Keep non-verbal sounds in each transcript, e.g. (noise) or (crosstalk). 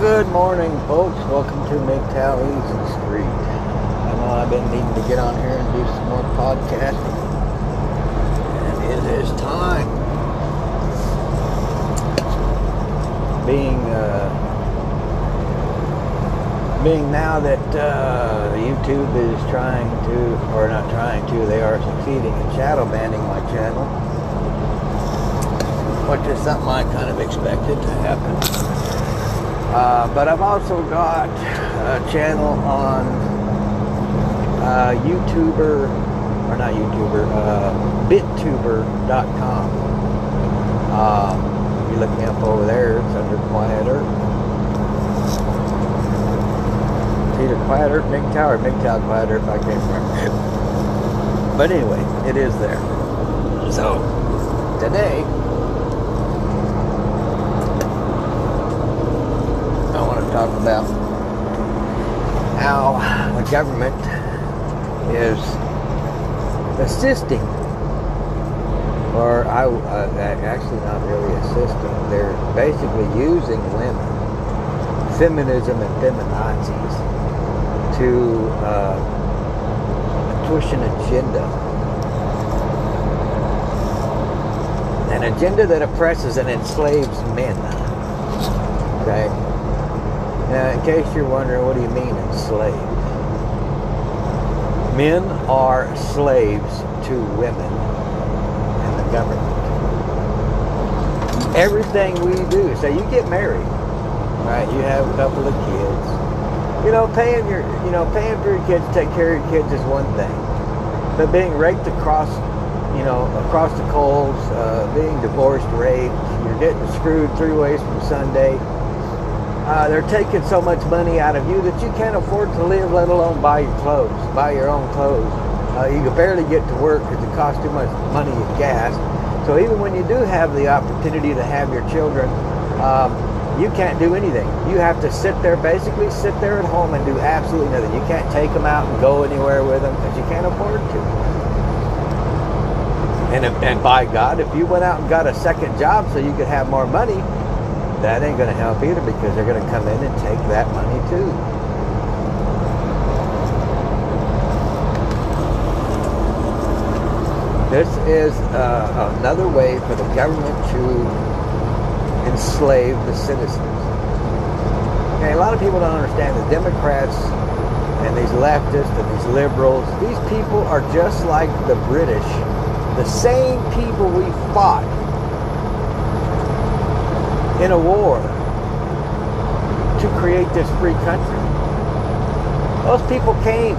Good morning, folks. Welcome to MGTOW Easy Street. I know I've been needing to get on here and do some more podcasting, and it is time. Being, uh, being now that uh, YouTube is trying to, or not trying to, they are succeeding in shadow banning my channel, which is something I kind of expected to happen. Uh, but I've also got a channel on uh, YouTuber, or not YouTuber, uh, BitTuber.com. If you look me up over there, it's under Quiet Earth. It's either Quiet Earth, MGTOW, or MGTOW Quiet Earth, I can't remember. But anyway, it is there. So, today, talk about how the government is assisting, or I uh, actually not really assisting. They're basically using women, feminism and feminazis, to uh, push an agenda. An agenda that oppresses and enslaves men. Okay? Now, in case you're wondering, what do you mean enslaved? Men are slaves to women and the government. Everything we do, so you get married, right? You have a couple of kids. You know, paying your, you know, paying for your kids to take care of your kids is one thing, but being raped across, you know, across the coals, uh, being divorced, raped, you're getting screwed three ways from Sunday uh, they're taking so much money out of you that you can't afford to live, let alone buy your clothes, buy your own clothes. Uh, you can barely get to work because it costs too much money and gas. So even when you do have the opportunity to have your children, um, you can't do anything. You have to sit there, basically sit there at home and do absolutely nothing. You can't take them out and go anywhere with them because you can't afford to. And, if, and by God, if you went out and got a second job so you could have more money, that ain't going to help either because they're going to come in and take that money too. This is uh, another way for the government to enslave the citizens. Okay, a lot of people don't understand the Democrats and these leftists and these liberals, these people are just like the British, the same people we fought in a war to create this free country. Those people came.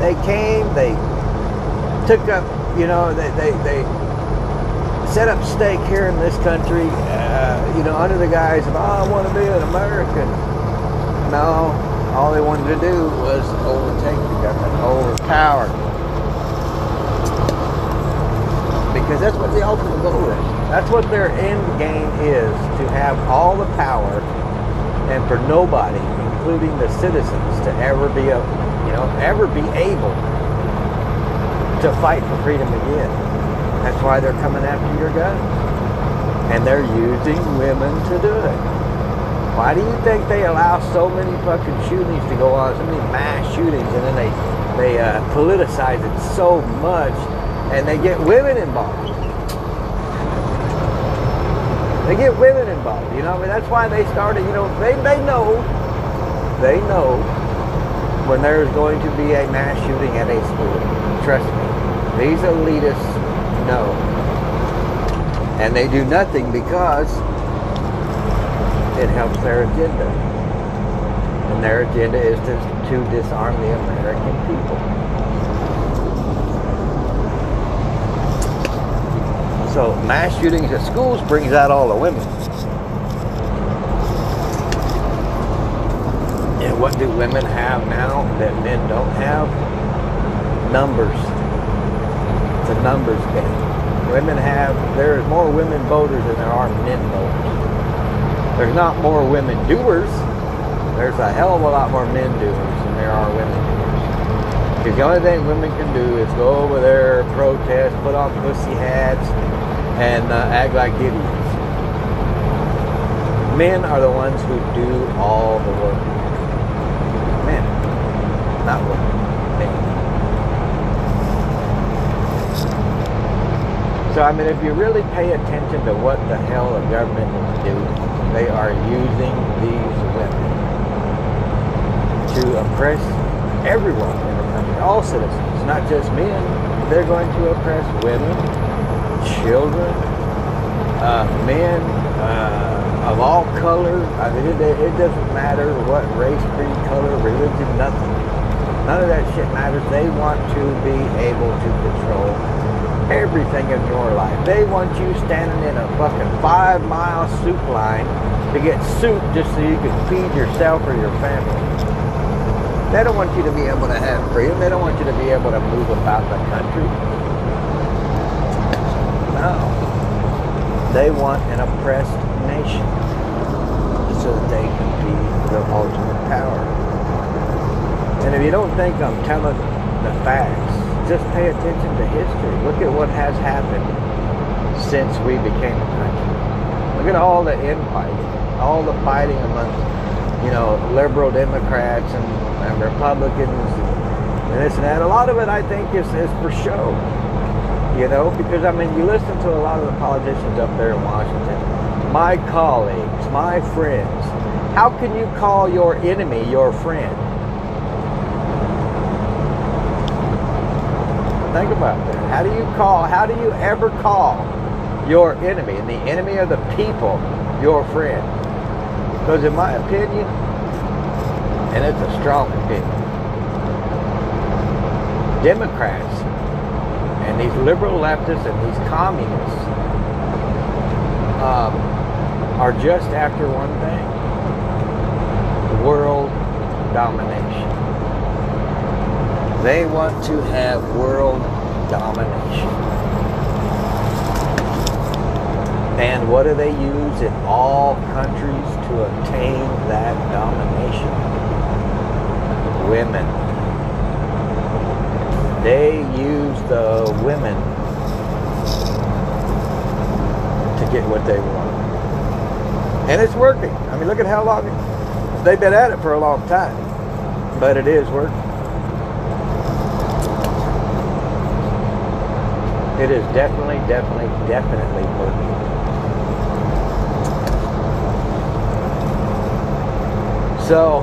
They came, they took up, you know, they, they, they set up stake here in this country, uh, you know, under the guise of, oh, I want to be an American. No, all they wanted to do was overtake the government, overpower. Because that's what the ultimate goal is. That's what their end game is to have all the power and for nobody, including the citizens, to ever be a, you know, ever be able to fight for freedom again. That's why they're coming after your gun. And they're using women to do it. Why do you think they allow so many fucking shootings to go on, so many mass shootings, and then they they uh, politicize it so much, and they get women involved? They get women involved, you know. I mean, that's why they started. You know, they they know, they know when there's going to be a mass shooting at a school. Trust me, these elitists know, and they do nothing because it helps their agenda, and their agenda is to to disarm the American people. So mass shootings at schools brings out all the women. And what do women have now that men don't have? Numbers. It's a numbers game. Women have, there's more women voters than there are men voters. There's not more women doers. There's a hell of a lot more men doers than there are women doers. Because the only thing women can do is go over there, protest, put on pussy hats, and uh, act like idiots. Men are the ones who do all the work. Men, not women. Men. So, I mean, if you really pay attention to what the hell the government is doing, they are using these women to oppress everyone in the country, all citizens, not just men. They're going to oppress women, children, uh, men uh, of all colors. I mean, it, it doesn't matter what race, creed, color, religion, nothing. None of that shit matters. They want to be able to control everything in your life. They want you standing in a fucking five mile soup line to get soup just so you can feed yourself or your family. They don't want you to be able to have freedom. They don't want you to be able to move about the country. No. They want an oppressed nation so that they can be the ultimate power. And if you don't think I'm telling the facts, just pay attention to history. Look at what has happened since we became a country. Look at all the infighting, all the fighting amongst, you know, liberal Democrats and, and Republicans and, and this and that. A lot of it, I think, is, is for show. You know, because I mean, you listen to a lot of the politicians up there in Washington. My colleagues, my friends. How can you call your enemy your friend? Think about that. How do you call, how do you ever call your enemy, and the enemy of the people, your friend? Because in my opinion, and it's a strong opinion, Democrats and these liberal leftists and these communists um, are just after one thing world domination. They want to have world domination. And what do they use in all countries to obtain that domination? Women. They use the women to get what they want. And it's working. I mean, look at how long they've been at it for a long time. But it is working. It is definitely, definitely, definitely working. So,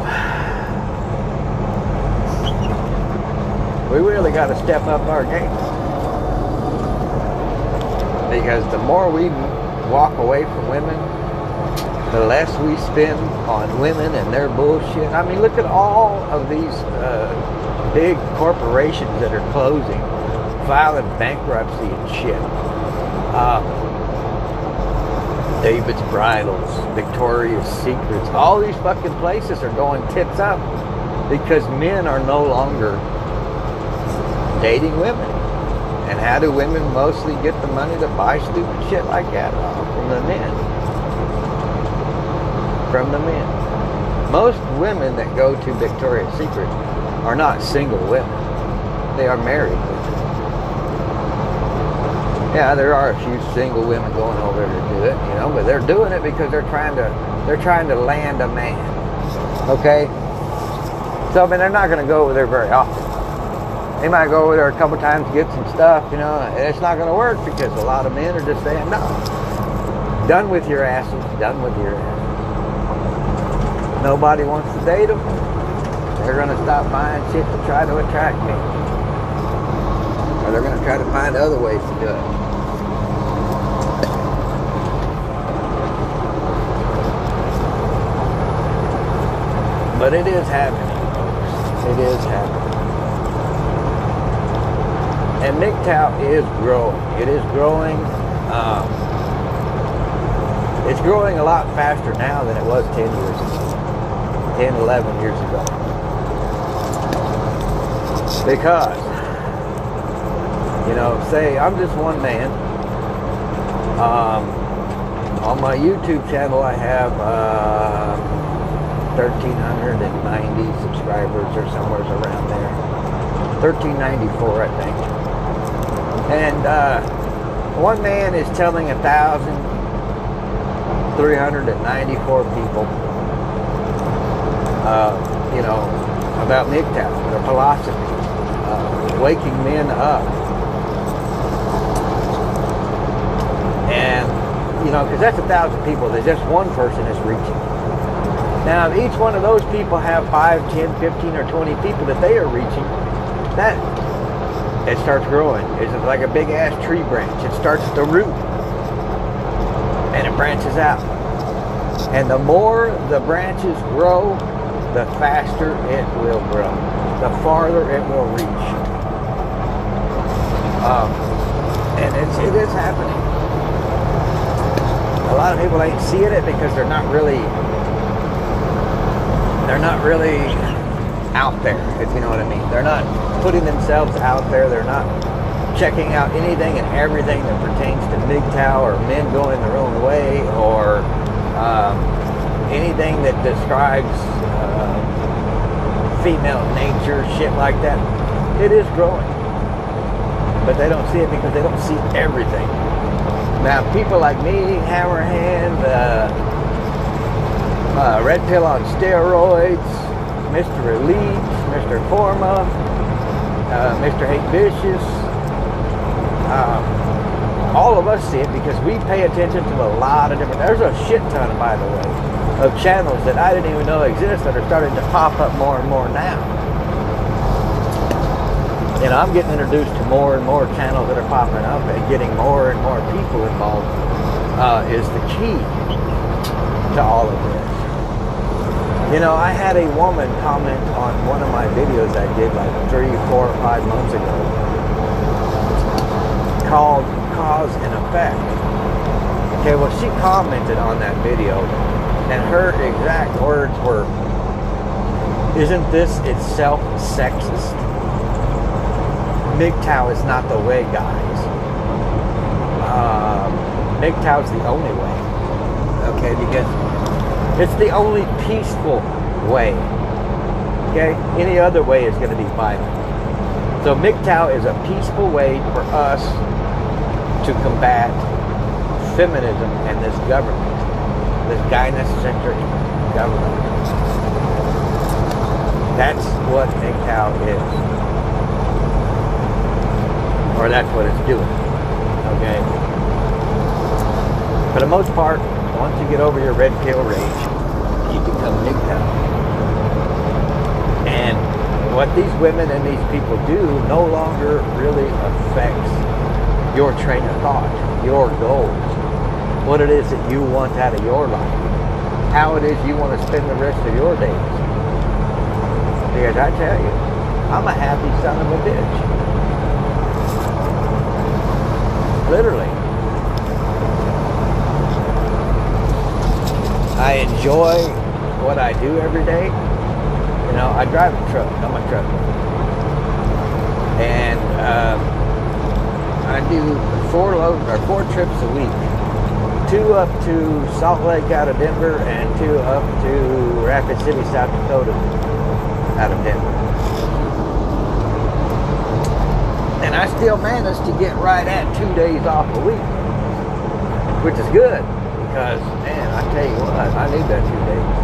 we really got to step up our game. Because the more we walk away from women, the less we spend on women and their bullshit. I mean, look at all of these uh, big corporations that are closing filing bankruptcy and shit. Um, David's Bridals, Victoria's Secrets, all these fucking places are going tits up because men are no longer dating women. And how do women mostly get the money to buy stupid shit like that? from the men. From the men. Most women that go to Victoria's Secret are not single women. They are married women. Yeah, there are a few single women going over there to do it, you know, but they're doing it because they're trying to they're trying to land a man. Okay? So I mean they're not gonna go over there very often. They might go over there a couple times to get some stuff, you know, and it's not gonna work because a lot of men are just saying, No. Done with your asses, done with your asses. Nobody wants to date them. They're gonna stop buying shit to try to attract me. Or they're gonna try to find other ways to do it. But it is happening, folks. It is happening. And MGTOW is growing. It is growing. Um, it's growing a lot faster now than it was 10 years ago. 10, 11 years ago. Because, you know, say I'm just one man. Um, on my YouTube channel, I have uh, 1,390 subscribers or somewhere around there. 1,394, I think. And uh, one man is telling a thousand 394 people, uh, you know, about MGTOW, their philosophy, uh, waking men up. And, you know, because that's a thousand people that just one person is reaching. Now, if each one of those people have 5, 10, 15, or 20 people that they are reaching, that it starts growing. It's like a big ass tree branch. It starts at the root and it branches out. And the more the branches grow, the faster it will grow, the farther it will reach. Um, and it's, it is happening. A lot of people ain't seeing it because they're not really, they're not really out there, if you know what I mean. They're not putting themselves out there. They're not checking out anything and everything that pertains to MGTOW or men going their own way or um, anything that describes uh, female nature, shit like that. It is growing. But they don't see it because they don't see everything. Now, people like me, Hammerhand, uh, uh, Red Pill on steroids, Mr. Elite, Mr. Forma, uh, Mr. Hate Vicious. Um, all of us see it because we pay attention to a lot of different. There's a shit ton, by the way, of channels that I didn't even know exist that are starting to pop up more and more now. And I'm getting introduced to more and more channels that are popping up and getting more and more people involved uh, is the key to all of this. You know, I had a woman comment on one of my videos I did like three, four, or five months ago called Cause and Effect. Okay, well, she commented on that video, and her exact words were, Isn't this itself sexist? MGTOW is not the way, guys. Um, MGTOW is the only way. Okay, because it's the only peaceful way. Okay? Any other way is going to be violent. So MGTOW is a peaceful way for us to combat feminism and this government, this gynocentric government. That's what MGTOW is. Or that's what it's doing. Okay? For the most part, once you get over your red pill rage, you become MGTOW. And what these women and these people do no longer really affects your train of thought, your goals, what it is that you want out of your life, how it is you want to spend the rest of your days. Because I tell you, I'm a happy son of a bitch. Literally. I enjoy what I do every day. You know, I drive a truck. I'm a truck. And um, I do four loads or four trips a week. Two up to Salt Lake out of Denver and two up to Rapid City, South Dakota out of Denver. And I still manage to get right at two days off a week, which is good because, man, I tell you what, I need that two days.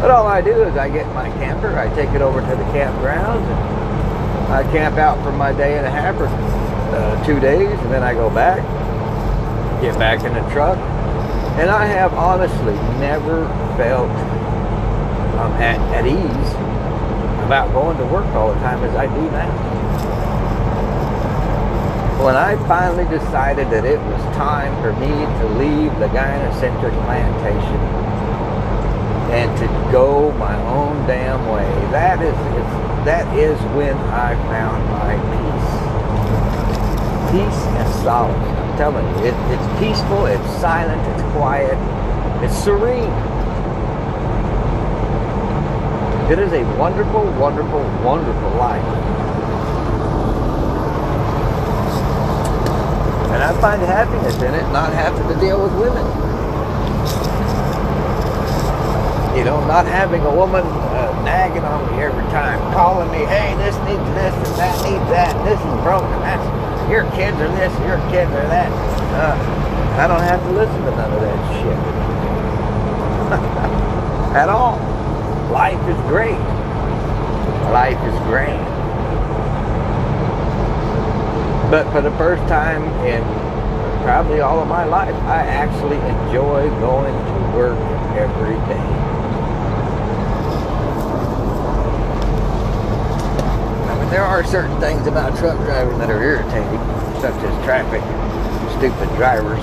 But all I do is I get my camper, I take it over to the campgrounds, and I camp out for my day and a half or uh, two days, and then I go back, get back in the truck, and I have honestly never felt um, at, at ease about going to work all the time as I do now. When I finally decided that it was time for me to leave the gynocentric plantation and to go my own damn way, that is that is when I found my peace. Peace and solace. I'm telling you, it, it's peaceful, it's silent, it's quiet, it's serene. It is a wonderful, wonderful, wonderful life. And I find happiness in it, not having to deal with women. You know, not having a woman uh, nagging on me every time, calling me, hey, this needs this and that needs that, and this is broken, that's, your kids are this, your kids are that. Uh, I don't have to listen to none of that shit. (laughs) at all. Life is great. Life is great. But for the first time in probably all of my life, I actually enjoy going to work every day. I mean, there are certain things about truck driving that are irritating, such as traffic, stupid drivers,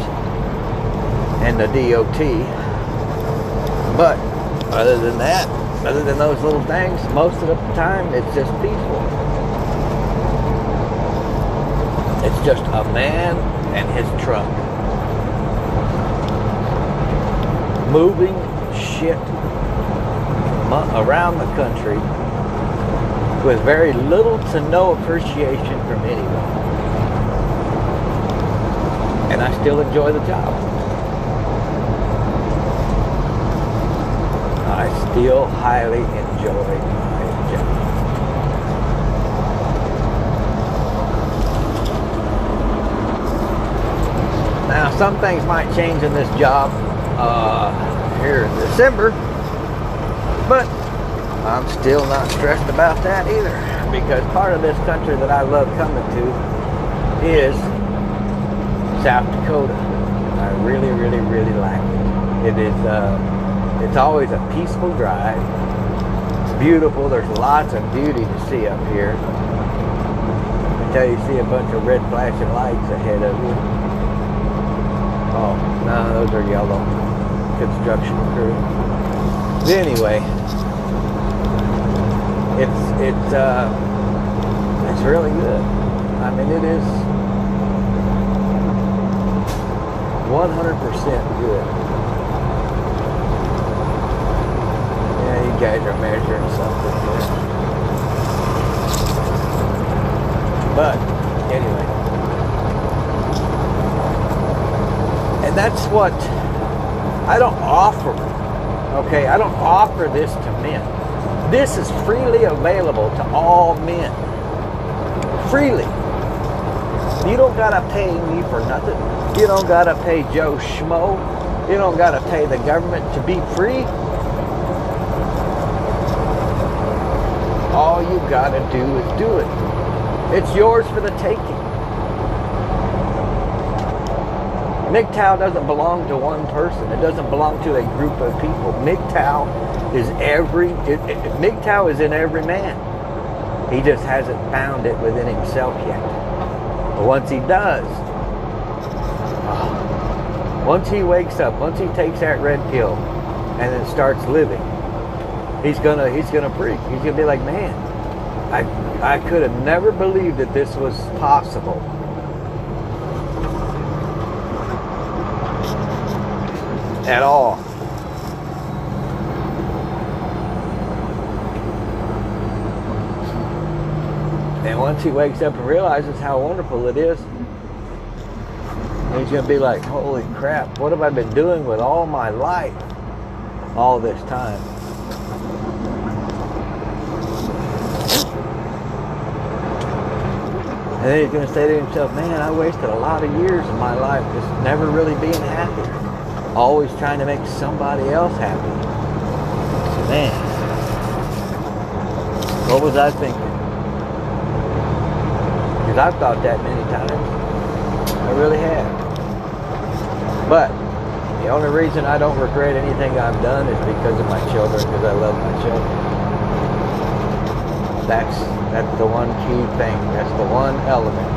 and the DOT. But other than that, other than those little things, most of the time it's just peaceful. It's just a man and his truck moving shit around the country with very little to no appreciation from anyone. And I still enjoy the job. I still highly enjoy my job. Now, some things might change in this job uh, here in December, but I'm still not stressed about that either because part of this country that I love coming to is South Dakota. I really, really, really like it. It is, uh, it's always a peaceful drive. It's beautiful. There's lots of beauty to see up here. Until you see a bunch of red flashing lights ahead of you. Oh, no, those are yellow. Construction crew. But anyway, it's it's uh, it's really good. I mean, it is 100% good. Yeah, you guys are measuring something here. But anyway, and that's what I don't offer. Okay, I don't offer this to men. This is freely available to all men. Freely. You don't gotta pay me for nothing. You don't gotta pay Joe Schmo. You don't gotta pay the government to be free. All you gotta do is do it. It's yours for the taking. MGTOW doesn't belong to one person. It doesn't belong to a group of people. MGTOW is every, it, it, MGTOW is in every man. He just hasn't found it within himself yet. But once he does, oh, once he wakes up, once he takes that red pill and then starts living, he's gonna, he's gonna freak. He's gonna be like, man, I, I could have never believed that this was possible. at all. And once he wakes up and realizes how wonderful it is, he's going to be like, holy crap, what have I been doing with all my life all this time? And then he's going to say to himself, man, I wasted a lot of years of my life just never really being happy always trying to make somebody else happy. Man, what was I thinking? Because I've thought that many times. I really have. But the only reason I don't regret anything I've done is because of my children, because I love my children. That's that's the one key thing. That's the one element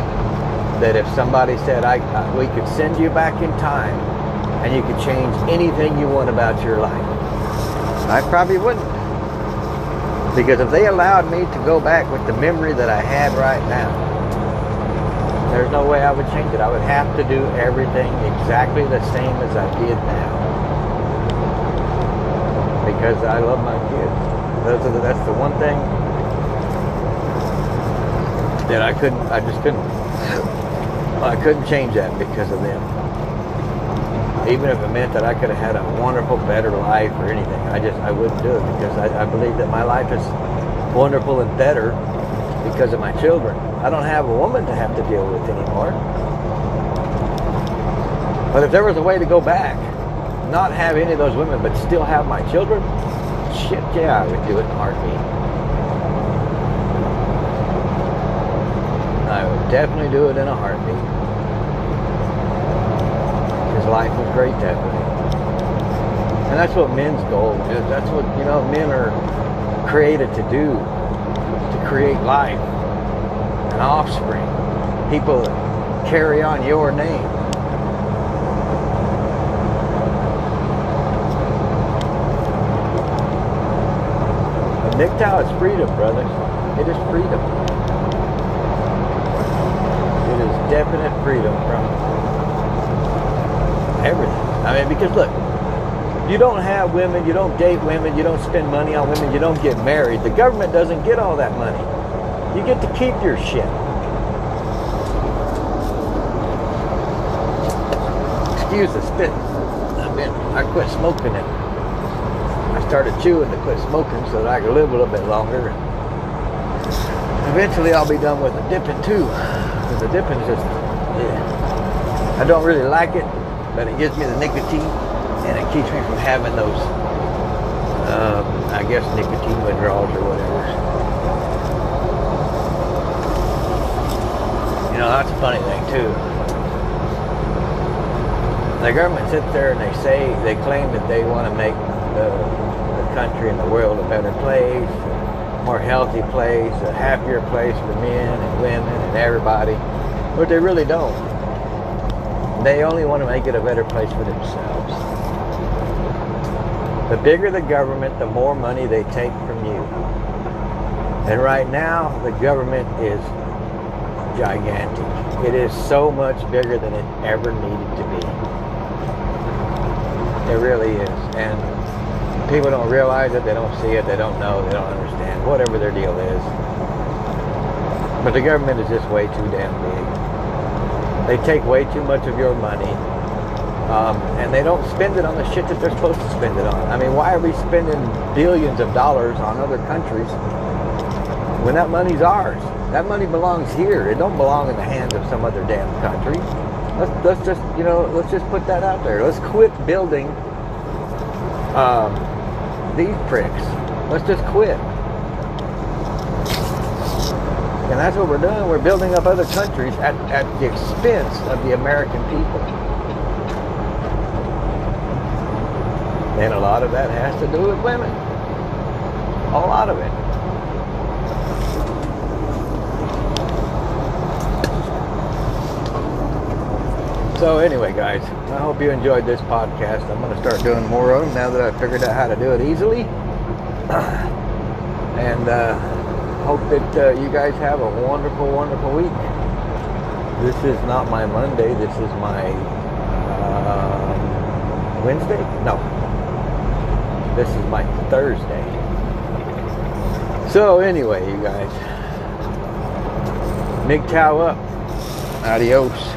that if somebody said I, I we could send you back in time and you could change anything you want about your life. I probably wouldn't. Because if they allowed me to go back with the memory that I had right now, there's no way I would change it. I would have to do everything exactly the same as I did now. Because I love my kids. That's the, that's the one thing that I couldn't, I just couldn't, (laughs) I couldn't change that because of them even if it meant that I could have had a wonderful, better life or anything. I just, I wouldn't do it because I, I believe that my life is wonderful and better because of my children. I don't have a woman to have to deal with anymore. But if there was a way to go back not have any of those women but still have my children? Shit, yeah, I would do it in a heartbeat. I would definitely do it in a heartbeat. Because life was great that way. And that's what men's goal is. That's what, you know, men are created to do. To create life. An offspring. People that carry on your name. MGTOW is freedom, brothers. It is freedom. It is definite freedom from everything. I mean, because look, you don't have women, you don't date women, you don't spend money on women, you don't get married. The government doesn't get all that money. You get to keep your shit. Excuse the spit. I quit smoking it I started chewing to quit smoking so that I could live a little bit longer. Eventually I'll be done with the dipping too. Because the dipping just, yeah. I don't really like it, but it gives me the nicotine and it keeps me from having those, um, I guess, nicotine withdrawals or whatever. You know, that's a funny thing too. The government sits there and they say, they claim that they want to make the country and the world a better place, a more healthy place, a happier place for men and women and everybody. But they really don't. They only want to make it a better place for themselves. The bigger the government, the more money they take from you. And right now, the government is gigantic. It is so much bigger than it ever needed to be. It really is. And people don't realize it, they don't see it, they don't know, they don't understand, whatever their deal is. But the government is just way too damn big. They take way too much of your money, um, and they don't spend it on the shit that they're supposed to spend it on. I mean, why are we spending billions of dollars on other countries when that money's ours? That money belongs here. It don't belong in the hands of some other damn country. Let's, let's just, you know, let's just put that out there. Let's quit building um, these pricks. Let's just quit. And that's what we're doing. We're building up other countries at, at the expense of the American people. And a lot of that has to do with women. A lot of it. So anyway, guys, I hope you enjoyed this podcast. I'm going to start doing more of them now that I've figured out how to do it easily. (clears throat) and uh, hope that uh, you guys have a wonderful, wonderful week. This is not my Monday. This is my uh, Wednesday. No, this is my Thursday. So anyway, you guys, MGTOW up. Adios.